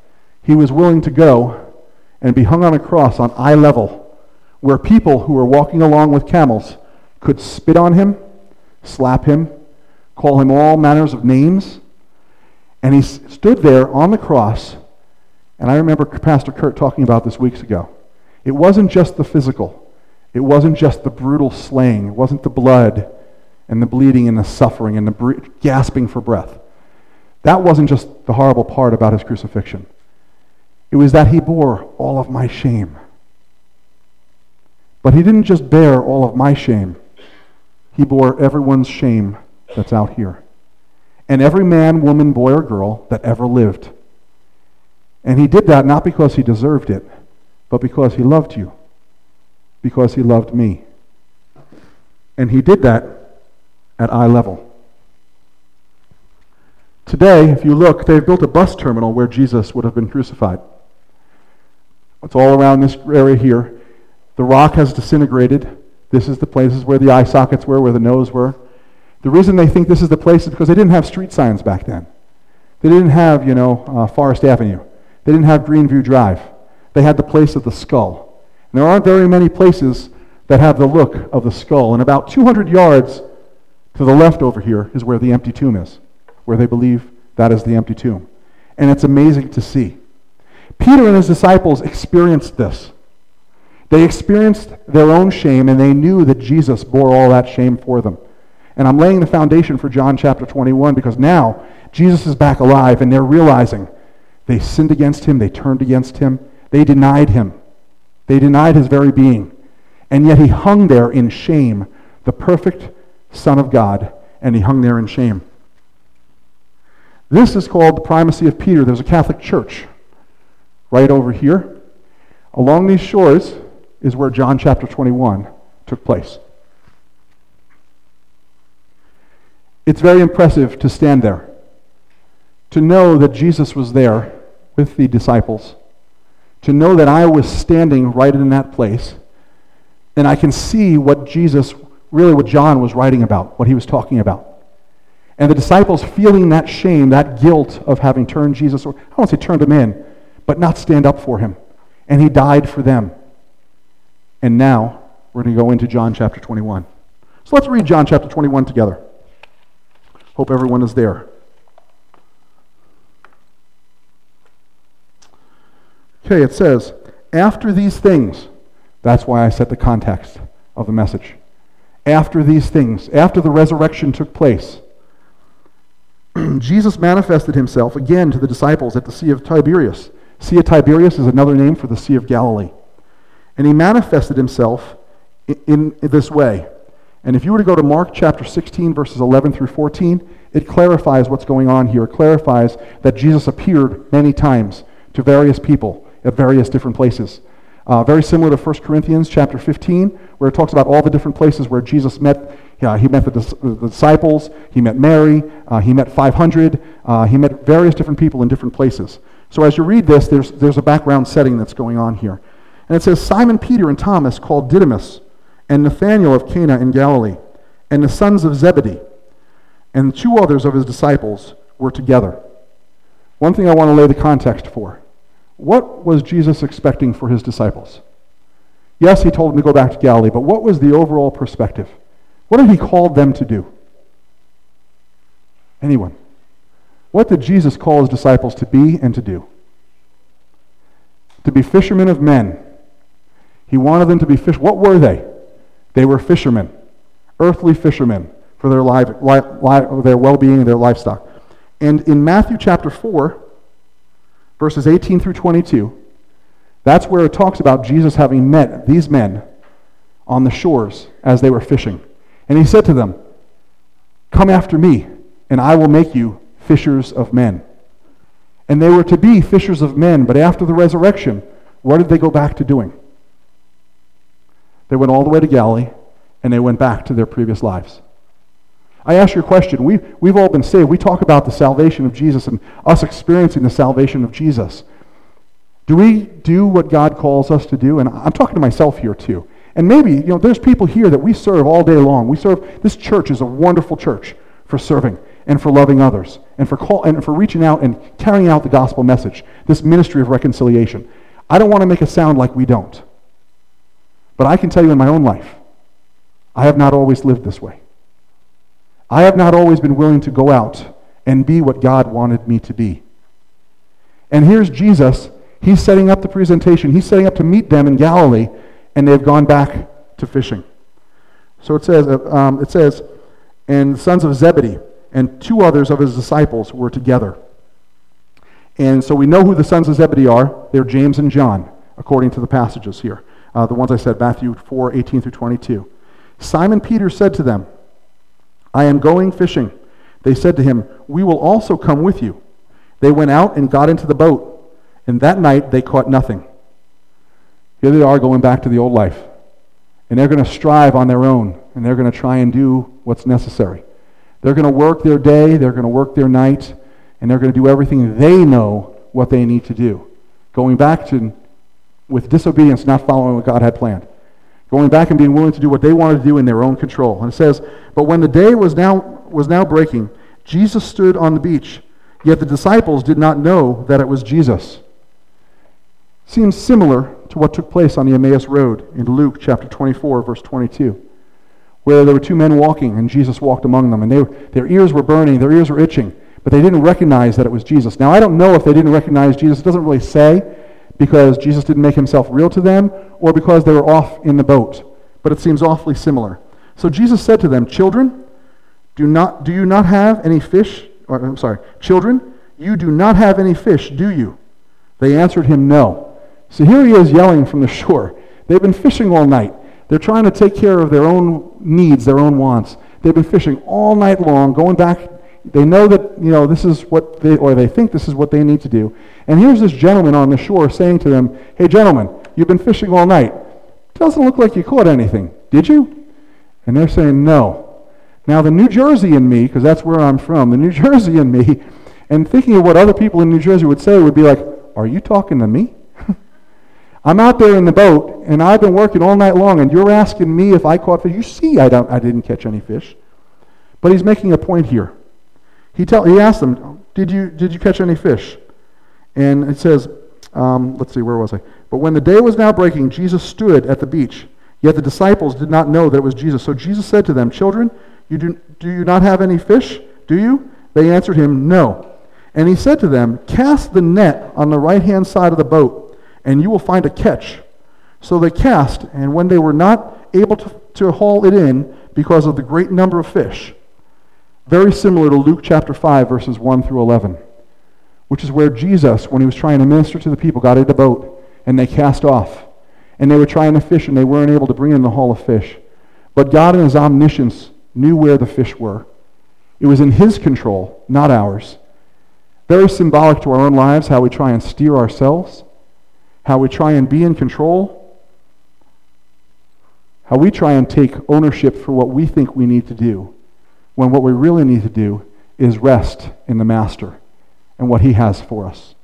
he was willing to go and be hung on a cross on eye level, where people who were walking along with camels could spit on him, slap him, call him all manners of names. And he stood there on the cross. And I remember Pastor Kurt talking about this weeks ago. It wasn't just the physical, it wasn't just the brutal slaying, it wasn't the blood and the bleeding and the suffering and the gasping for breath. That wasn't just the horrible part about his crucifixion. It was that he bore all of my shame. But he didn't just bear all of my shame, he bore everyone's shame that's out here. And every man, woman, boy, or girl that ever lived. And he did that not because he deserved it, but because he loved you, because he loved me. And he did that at eye level. Today, if you look, they've built a bus terminal where Jesus would have been crucified. It's all around this area here. The rock has disintegrated. This is the places where the eye sockets were, where the nose were. The reason they think this is the place is because they didn't have street signs back then. They didn't have, you know, uh, Forest Avenue. They didn't have Greenview Drive. They had the place of the skull. And there aren't very many places that have the look of the skull. And about 200 yards to the left over here is where the empty tomb is, where they believe that is the empty tomb. And it's amazing to see. Peter and his disciples experienced this. They experienced their own shame, and they knew that Jesus bore all that shame for them. And I'm laying the foundation for John chapter 21 because now Jesus is back alive and they're realizing they sinned against him, they turned against him, they denied him, they denied his very being. And yet he hung there in shame, the perfect Son of God, and he hung there in shame. This is called the primacy of Peter. There's a Catholic church right over here. Along these shores is where John chapter 21 took place. It's very impressive to stand there, to know that Jesus was there with the disciples, to know that I was standing right in that place, and I can see what Jesus, really what John was writing about, what he was talking about. And the disciples feeling that shame, that guilt of having turned Jesus, or I don't say turned him in, but not stand up for him. And he died for them. And now we're going to go into John chapter 21. So let's read John chapter 21 together. Hope everyone is there. Okay, it says, after these things, that's why I set the context of the message. After these things, after the resurrection took place, Jesus manifested himself again to the disciples at the Sea of Tiberias. Sea of Tiberias is another name for the Sea of Galilee. And he manifested himself in, in this way. And if you were to go to Mark chapter 16, verses 11 through 14, it clarifies what's going on here. It clarifies that Jesus appeared many times to various people at various different places. Uh, very similar to 1 Corinthians chapter 15, where it talks about all the different places where Jesus met. Yeah, he met the, the disciples, he met Mary, uh, he met 500, uh, he met various different people in different places. So as you read this, there's, there's a background setting that's going on here. And it says Simon Peter and Thomas, called Didymus, and Nathanael of Cana in Galilee, and the sons of Zebedee, and two others of his disciples were together. One thing I want to lay the context for. What was Jesus expecting for his disciples? Yes, he told them to go back to Galilee, but what was the overall perspective? What did he call them to do? Anyone? What did Jesus call his disciples to be and to do? To be fishermen of men. He wanted them to be fish. What were they? They were fishermen, earthly fishermen for their, life, their well-being and their livestock. And in Matthew chapter 4, verses 18 through 22, that's where it talks about Jesus having met these men on the shores as they were fishing. And he said to them, Come after me, and I will make you fishers of men. And they were to be fishers of men, but after the resurrection, what did they go back to doing? They went all the way to Galilee, and they went back to their previous lives. I ask you a question. We, we've all been saved. We talk about the salvation of Jesus and us experiencing the salvation of Jesus. Do we do what God calls us to do? And I'm talking to myself here too. And maybe, you know, there's people here that we serve all day long. We serve, this church is a wonderful church for serving and for loving others and for, call, and for reaching out and carrying out the gospel message, this ministry of reconciliation. I don't want to make it sound like we don't. But I can tell you in my own life, I have not always lived this way. I have not always been willing to go out and be what God wanted me to be. And here's Jesus. He's setting up the presentation. He's setting up to meet them in Galilee, and they've gone back to fishing. So it says, uh, um, it says, and sons of Zebedee and two others of his disciples were together. And so we know who the sons of Zebedee are. They're James and John, according to the passages here. Uh, the ones I said, Matthew 4, 18 through 22. Simon Peter said to them, I am going fishing. They said to him, We will also come with you. They went out and got into the boat, and that night they caught nothing. Here they are going back to the old life. And they're going to strive on their own, and they're going to try and do what's necessary. They're going to work their day, they're going to work their night, and they're going to do everything they know what they need to do. Going back to, with disobedience, not following what God had planned going back and being willing to do what they wanted to do in their own control. And it says, But when the day was now, was now breaking, Jesus stood on the beach, yet the disciples did not know that it was Jesus. Seems similar to what took place on the Emmaus Road in Luke chapter 24, verse 22, where there were two men walking and Jesus walked among them, and they, their ears were burning, their ears were itching, but they didn't recognize that it was Jesus. Now, I don't know if they didn't recognize Jesus. It doesn't really say because Jesus didn't make himself real to them or because they were off in the boat. But it seems awfully similar. So Jesus said to them, Children, Do, not, do you not have any fish? Or, I'm sorry, children, you do not have any fish, do you? They answered him, No. So here he is yelling from the shore. They've been fishing all night. They're trying to take care of their own needs, their own wants. They've been fishing all night long, going back. They know that, you know, this is what they, or they think this is what they need to do. And here's this gentleman on the shore saying to them, Hey, gentlemen, you've been fishing all night. Doesn't look like you caught anything, did you? And they're saying, No. Now, the New Jersey in me, because that's where I'm from, the New Jersey in me, and thinking of what other people in New Jersey would say would be like, Are you talking to me? I'm out there in the boat, and I've been working all night long, and you're asking me if I caught fish. You see, I, don't, I didn't catch any fish. But he's making a point here. He, tell, he asked them, did you, did you catch any fish? And it says, um, let's see, where was I? But when the day was now breaking, Jesus stood at the beach. Yet the disciples did not know that it was Jesus. So Jesus said to them, Children, you do, do you not have any fish? Do you? They answered him, No. And he said to them, Cast the net on the right hand side of the boat and you will find a catch. So they cast, and when they were not able to, to haul it in because of the great number of fish, very similar to Luke chapter 5, verses 1 through 11, which is where Jesus, when he was trying to minister to the people, got in the boat and they cast off. And they were trying to fish and they weren't able to bring in the haul of fish. But God, in his omniscience, knew where the fish were. It was in his control, not ours. Very symbolic to our own lives, how we try and steer ourselves how we try and be in control, how we try and take ownership for what we think we need to do, when what we really need to do is rest in the Master and what He has for us.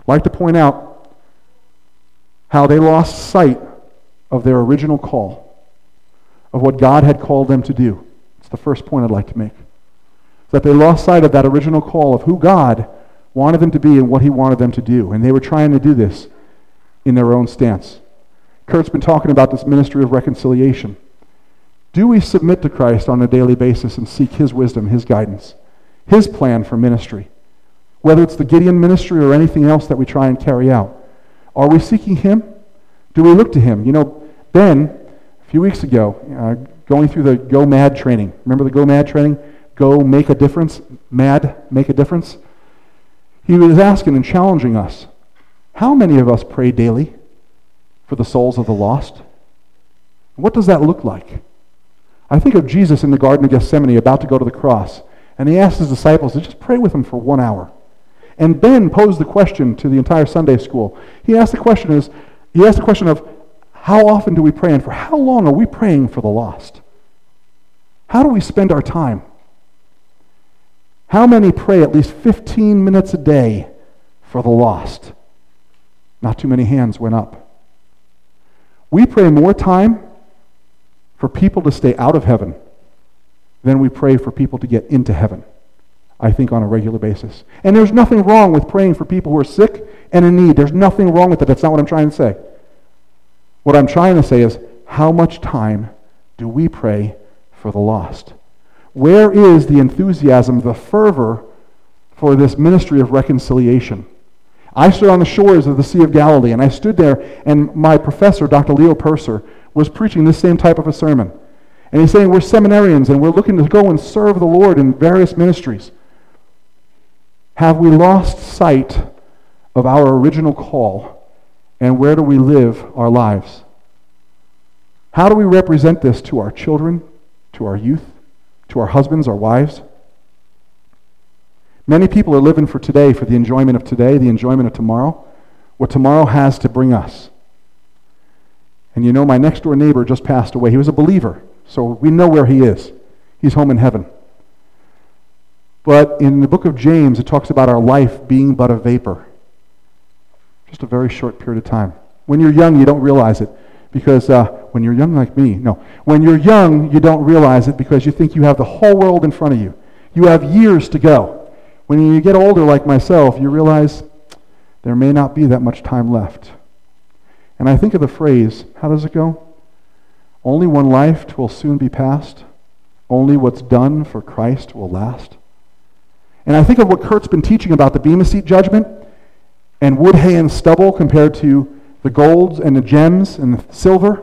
I'd like to point out how they lost sight of their original call, of what God had called them to do. It's the first point I'd like to make. That they lost sight of that original call of who God wanted them to be and what He wanted them to do. And they were trying to do this in their own stance. Kurt's been talking about this ministry of reconciliation. Do we submit to Christ on a daily basis and seek His wisdom, His guidance, His plan for ministry? Whether it's the Gideon ministry or anything else that we try and carry out. Are we seeking Him? Do we look to Him? You know, Ben, a few weeks ago, uh, going through the Go Mad training. Remember the Go Mad training? Go make a difference. Mad, make a difference. He was asking and challenging us how many of us pray daily for the souls of the lost? What does that look like? I think of Jesus in the Garden of Gethsemane about to go to the cross, and he asked his disciples to just pray with him for one hour. And Ben posed the question to the entire Sunday school. He asked the question is, he asked the question of how often do we pray and for how long are we praying for the lost? How do we spend our time? How many pray at least 15 minutes a day for the lost? Not too many hands went up. We pray more time for people to stay out of heaven than we pray for people to get into heaven, I think, on a regular basis. And there's nothing wrong with praying for people who are sick and in need. There's nothing wrong with it. That's not what I'm trying to say. What I'm trying to say is how much time do we pray for the lost? Where is the enthusiasm, the fervor for this ministry of reconciliation? I stood on the shores of the Sea of Galilee, and I stood there, and my professor, Dr. Leo Purser, was preaching this same type of a sermon. And he's saying, We're seminarians, and we're looking to go and serve the Lord in various ministries. Have we lost sight of our original call, and where do we live our lives? How do we represent this to our children, to our youth, to our husbands, our wives? Many people are living for today, for the enjoyment of today, the enjoyment of tomorrow, what tomorrow has to bring us. And you know, my next door neighbor just passed away. He was a believer, so we know where he is. He's home in heaven. But in the book of James, it talks about our life being but a vapor. Just a very short period of time. When you're young, you don't realize it. Because uh, when you're young like me, no. When you're young, you don't realize it because you think you have the whole world in front of you. You have years to go. When you get older, like myself, you realize there may not be that much time left. And I think of the phrase, how does it go? Only one life will soon be past. Only what's done for Christ will last. And I think of what Kurt's been teaching about the Bema Seat judgment and wood, hay, and stubble compared to the golds and the gems and the silver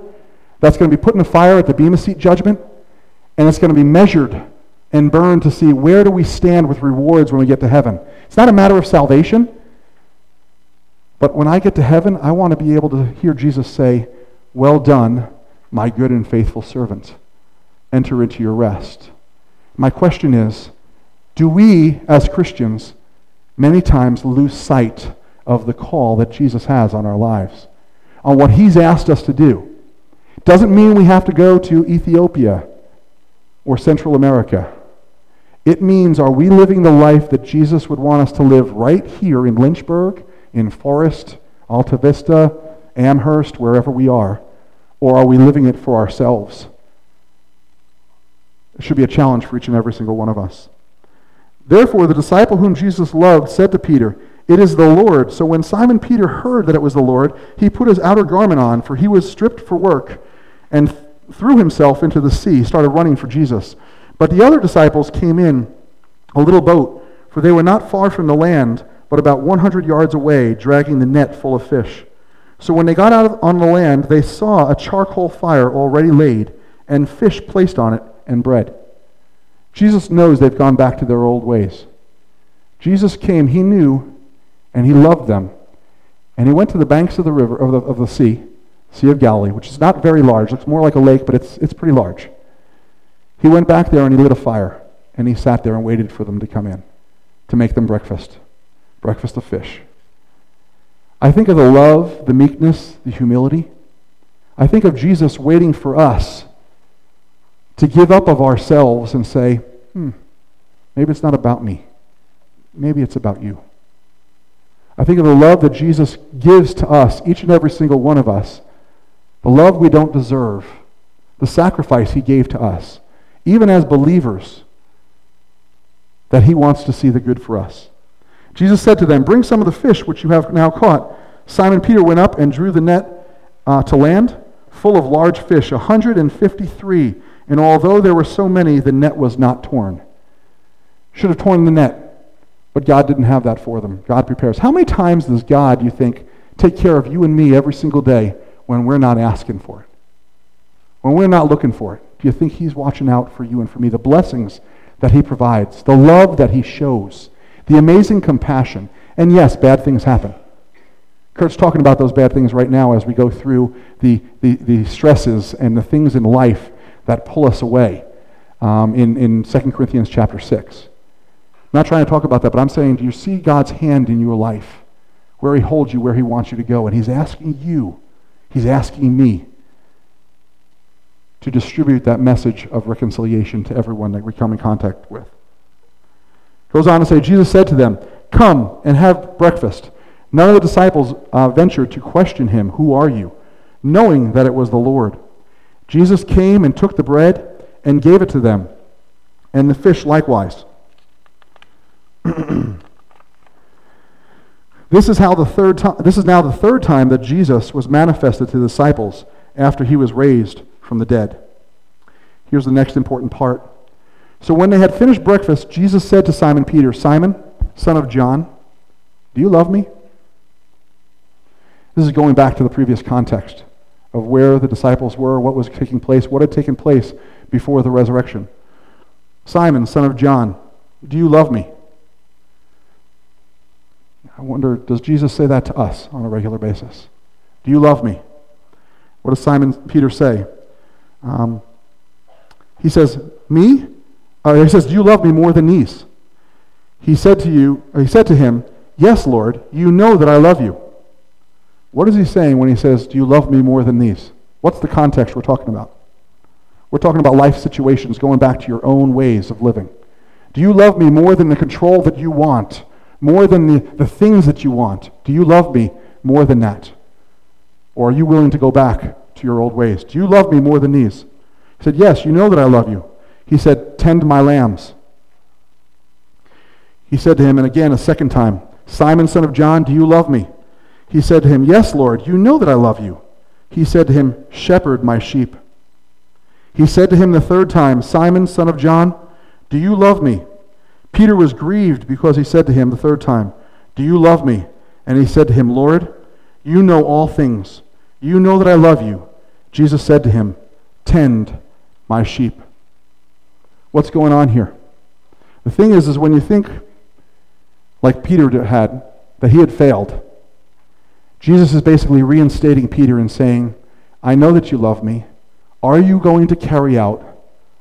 that's going to be put in the fire at the Bema Seat judgment. And it's going to be measured and burn to see where do we stand with rewards when we get to heaven. It's not a matter of salvation. But when I get to heaven, I want to be able to hear Jesus say, Well done, my good and faithful servant. Enter into your rest. My question is do we, as Christians, many times lose sight of the call that Jesus has on our lives, on what he's asked us to do? Doesn't mean we have to go to Ethiopia or Central America. It means, are we living the life that Jesus would want us to live right here in Lynchburg, in Forest, Altavista, Amherst, wherever we are? Or are we living it for ourselves? It should be a challenge for each and every single one of us. Therefore, the disciple whom Jesus loved said to Peter, It is the Lord. So when Simon Peter heard that it was the Lord, he put his outer garment on, for he was stripped for work, and threw himself into the sea, started running for Jesus. But the other disciples came in a little boat, for they were not far from the land, but about 100 yards away, dragging the net full of fish. So when they got out on the land, they saw a charcoal fire already laid, and fish placed on it, and bread. Jesus knows they've gone back to their old ways. Jesus came, he knew, and he loved them. And he went to the banks of the river, of the, of the sea, Sea of Galilee, which is not very large. Looks more like a lake, but it's, it's pretty large. He went back there and he lit a fire, and he sat there and waited for them to come in to make them breakfast breakfast of fish. I think of the love, the meekness, the humility. I think of Jesus waiting for us to give up of ourselves and say, hmm, maybe it's not about me. Maybe it's about you. I think of the love that Jesus gives to us, each and every single one of us, the love we don't deserve, the sacrifice he gave to us even as believers, that he wants to see the good for us. Jesus said to them, Bring some of the fish which you have now caught. Simon Peter went up and drew the net uh, to land, full of large fish, 153. And although there were so many, the net was not torn. Should have torn the net, but God didn't have that for them. God prepares. How many times does God, you think, take care of you and me every single day when we're not asking for it? When we're not looking for it? Do you think He's watching out for you and for me? The blessings that He provides, the love that He shows, the amazing compassion. And yes, bad things happen. Kurt's talking about those bad things right now as we go through the, the, the stresses and the things in life that pull us away um, in, in 2 Corinthians chapter 6. I'm not trying to talk about that, but I'm saying, do you see God's hand in your life? Where He holds you, where He wants you to go. And He's asking you, He's asking me to distribute that message of reconciliation to everyone that we come in contact with. Goes on to say, Jesus said to them, Come and have breakfast. None of the disciples uh, ventured to question him, Who are you? knowing that it was the Lord. Jesus came and took the bread and gave it to them, and the fish likewise. this is how the third time this is now the third time that Jesus was manifested to the disciples after he was raised from the dead. Here's the next important part. So when they had finished breakfast, Jesus said to Simon Peter, Simon, son of John, do you love me? This is going back to the previous context of where the disciples were, what was taking place, what had taken place before the resurrection. Simon, son of John, do you love me? I wonder, does Jesus say that to us on a regular basis? Do you love me? What does Simon Peter say? Um, he says, Me? Uh, he says, Do you love me more than these? He said to you, he said to him, Yes, Lord, you know that I love you. What is he saying when he says, Do you love me more than these? What's the context we're talking about? We're talking about life situations, going back to your own ways of living. Do you love me more than the control that you want? More than the, the things that you want? Do you love me more than that? Or are you willing to go back to your old ways. Do you love me more than these? He said, Yes, you know that I love you. He said, Tend my lambs. He said to him, and again a second time, Simon, son of John, do you love me? He said to him, Yes, Lord, you know that I love you. He said to him, Shepherd my sheep. He said to him the third time, Simon, son of John, do you love me? Peter was grieved because he said to him the third time, Do you love me? And he said to him, Lord, you know all things. You know that I love you. Jesus said to him, Tend my sheep. What's going on here? The thing is, is when you think, like Peter had, that he had failed, Jesus is basically reinstating Peter and saying, I know that you love me. Are you going to carry out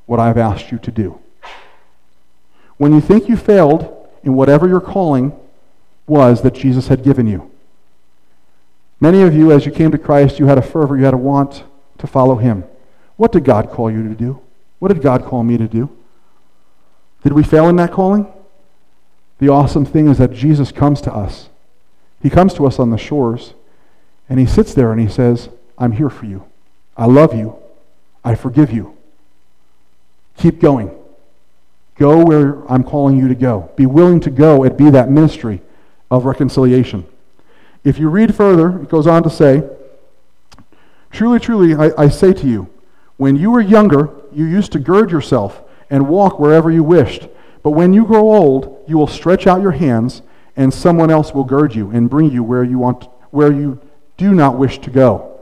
what I've asked you to do? When you think you failed in whatever your calling was that Jesus had given you, many of you, as you came to Christ, you had a fervor, you had a want to follow him. What did God call you to do? What did God call me to do? Did we fail in that calling? The awesome thing is that Jesus comes to us. He comes to us on the shores, and he sits there and he says, I'm here for you. I love you. I forgive you. Keep going. Go where I'm calling you to go. Be willing to go and be that ministry of reconciliation. If you read further, it goes on to say, Truly, truly, I, I say to you, when you were younger, you used to gird yourself and walk wherever you wished. But when you grow old, you will stretch out your hands, and someone else will gird you and bring you where you, want, where you do not wish to go.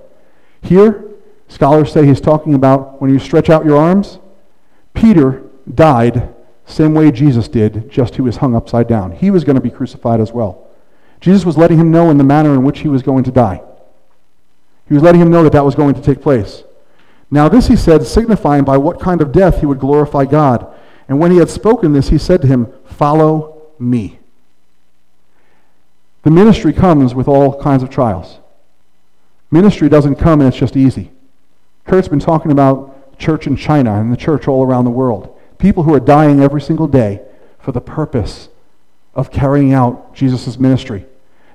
Here, scholars say he's talking about when you stretch out your arms. Peter died same way Jesus did, just he was hung upside down. He was going to be crucified as well. Jesus was letting him know in the manner in which he was going to die. He was letting him know that that was going to take place. Now, this he said, signifying by what kind of death he would glorify God. And when he had spoken this, he said to him, Follow me. The ministry comes with all kinds of trials. Ministry doesn't come and it's just easy. Kurt's been talking about church in China and the church all around the world. People who are dying every single day for the purpose of carrying out Jesus' ministry.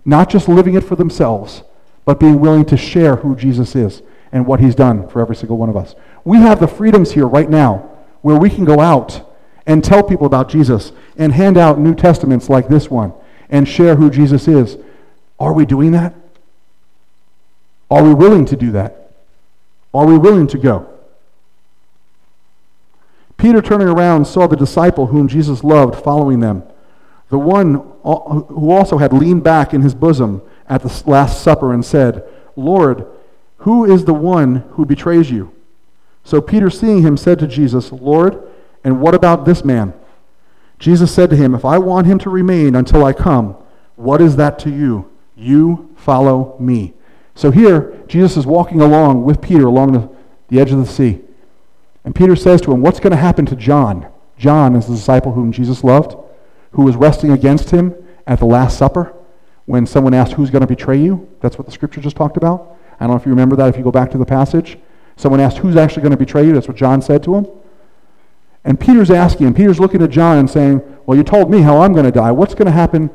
Not just living it for themselves, but being willing to share who Jesus is and what he's done for every single one of us. We have the freedoms here right now where we can go out and tell people about Jesus and hand out New Testaments like this one and share who Jesus is. Are we doing that? Are we willing to do that? Are we willing to go? Peter, turning around, saw the disciple whom Jesus loved following them, the one who also had leaned back in his bosom at the Last Supper and said, Lord, who is the one who betrays you? So Peter, seeing him, said to Jesus, Lord, and what about this man? Jesus said to him, If I want him to remain until I come, what is that to you? You follow me. So here, Jesus is walking along with Peter along the, the edge of the sea. And Peter says to him, What's going to happen to John? John is the disciple whom Jesus loved, who was resting against him at the Last Supper when someone asked, Who's going to betray you? That's what the scripture just talked about. I don't know if you remember that if you go back to the passage. Someone asked, Who's actually going to betray you? That's what John said to him. And Peter's asking, and Peter's looking at John and saying, Well, you told me how I'm going to die. What's going to happen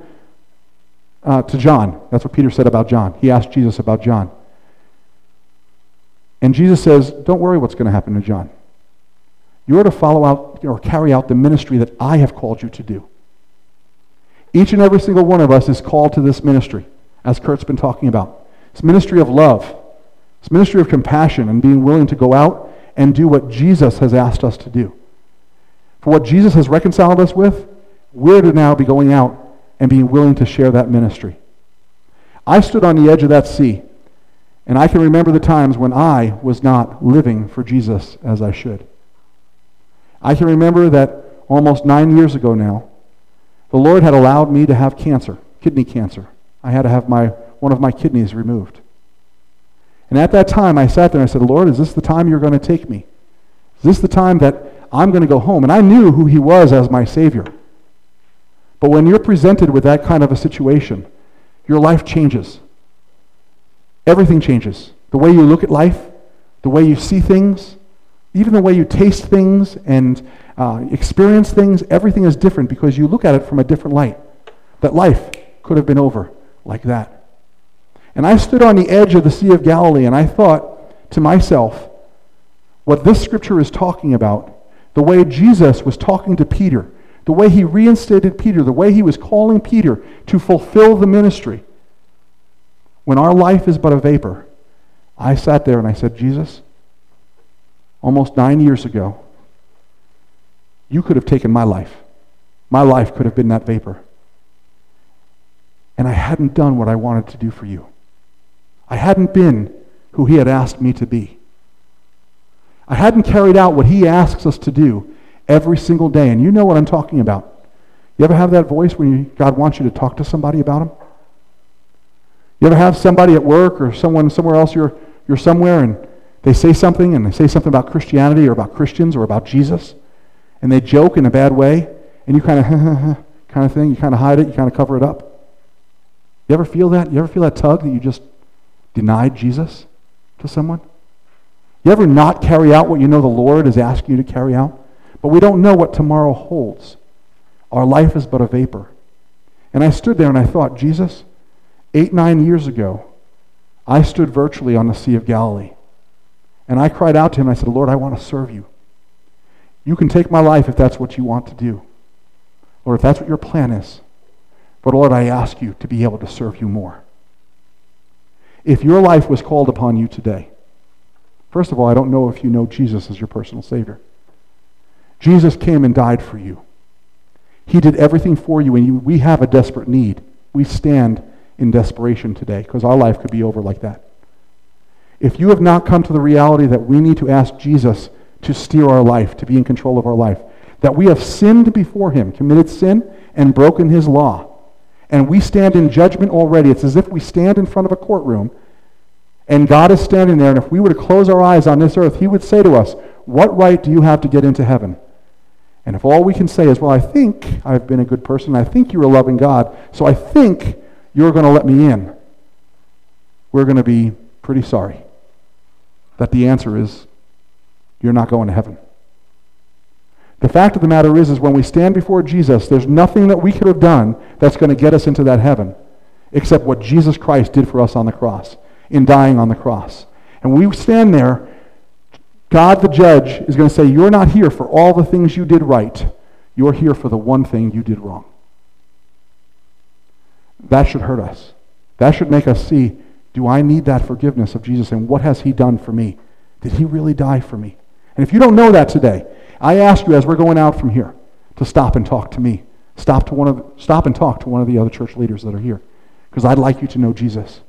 uh, to John? That's what Peter said about John. He asked Jesus about John. And Jesus says, Don't worry what's going to happen to John. You're to follow out or carry out the ministry that I have called you to do. Each and every single one of us is called to this ministry, as Kurt's been talking about. It's ministry of love. It's ministry of compassion and being willing to go out and do what Jesus has asked us to do. For what Jesus has reconciled us with, we're to now be going out and being willing to share that ministry. I stood on the edge of that sea, and I can remember the times when I was not living for Jesus as I should. I can remember that almost nine years ago now, the Lord had allowed me to have cancer, kidney cancer. I had to have my, one of my kidneys removed. And at that time, I sat there and I said, Lord, is this the time you're going to take me? Is this the time that I'm going to go home. And I knew who he was as my Savior. But when you're presented with that kind of a situation, your life changes. Everything changes. The way you look at life, the way you see things, even the way you taste things and uh, experience things, everything is different because you look at it from a different light. That life could have been over like that. And I stood on the edge of the Sea of Galilee and I thought to myself, what this scripture is talking about the way Jesus was talking to Peter, the way he reinstated Peter, the way he was calling Peter to fulfill the ministry. When our life is but a vapor, I sat there and I said, Jesus, almost nine years ago, you could have taken my life. My life could have been that vapor. And I hadn't done what I wanted to do for you. I hadn't been who he had asked me to be. I hadn't carried out what he asks us to do every single day. And you know what I'm talking about. You ever have that voice when you, God wants you to talk to somebody about Him? You ever have somebody at work or someone somewhere else you're, you're somewhere and they say something and they say something about Christianity or about Christians or about Jesus and they joke in a bad way and you kind of kind of thing, you kind of hide it, you kind of cover it up? You ever feel that? You ever feel that tug that you just denied Jesus to someone? You ever not carry out what you know the Lord is asking you to carry out? But we don't know what tomorrow holds. Our life is but a vapor. And I stood there and I thought, Jesus, eight, nine years ago, I stood virtually on the Sea of Galilee. And I cried out to him, I said, Lord, I want to serve you. You can take my life if that's what you want to do, or if that's what your plan is. But Lord, I ask you to be able to serve you more. If your life was called upon you today, first of all, I don't know if you know Jesus as your personal Savior. Jesus came and died for you. He did everything for you, and you, we have a desperate need. We stand in desperation today because our life could be over like that. If you have not come to the reality that we need to ask Jesus to steer our life, to be in control of our life, that we have sinned before him, committed sin, and broken his law, and we stand in judgment already, it's as if we stand in front of a courtroom and God is standing there, and if we were to close our eyes on this earth, he would say to us, What right do you have to get into heaven? And if all we can say is, Well, I think I've been a good person, I think you're a loving God, so I think you're going to let me in, we're going to be pretty sorry that the answer is, You're not going to heaven. The fact of the matter is, is when we stand before Jesus, there's nothing that we could have done that's going to get us into that heaven except what Jesus Christ did for us on the cross, in dying on the cross. And we stand there, God the judge is going to say, You're not here for all the things you did right. You're here for the one thing you did wrong. That should hurt us. That should make us see do I need that forgiveness of Jesus? And what has he done for me? Did he really die for me? And if you don't know that today, I ask you as we're going out from here to stop and talk to me. Stop, to one of, stop and talk to one of the other church leaders that are here because I'd like you to know Jesus.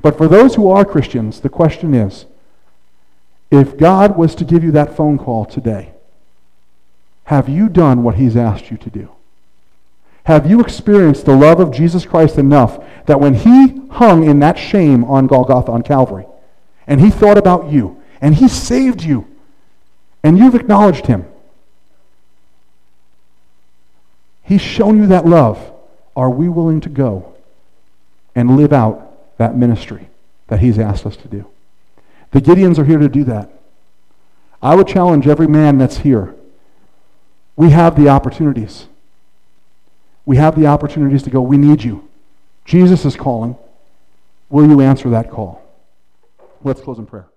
But for those who are Christians, the question is if God was to give you that phone call today, have you done what he's asked you to do? Have you experienced the love of Jesus Christ enough that when he hung in that shame on Golgotha on Calvary, and he thought about you, and he saved you, and you've acknowledged him, he's shown you that love. Are we willing to go and live out that ministry that he's asked us to do? The Gideons are here to do that. I would challenge every man that's here. We have the opportunities. We have the opportunities to go, we need you. Jesus is calling. Will you answer that call? Let's close in prayer.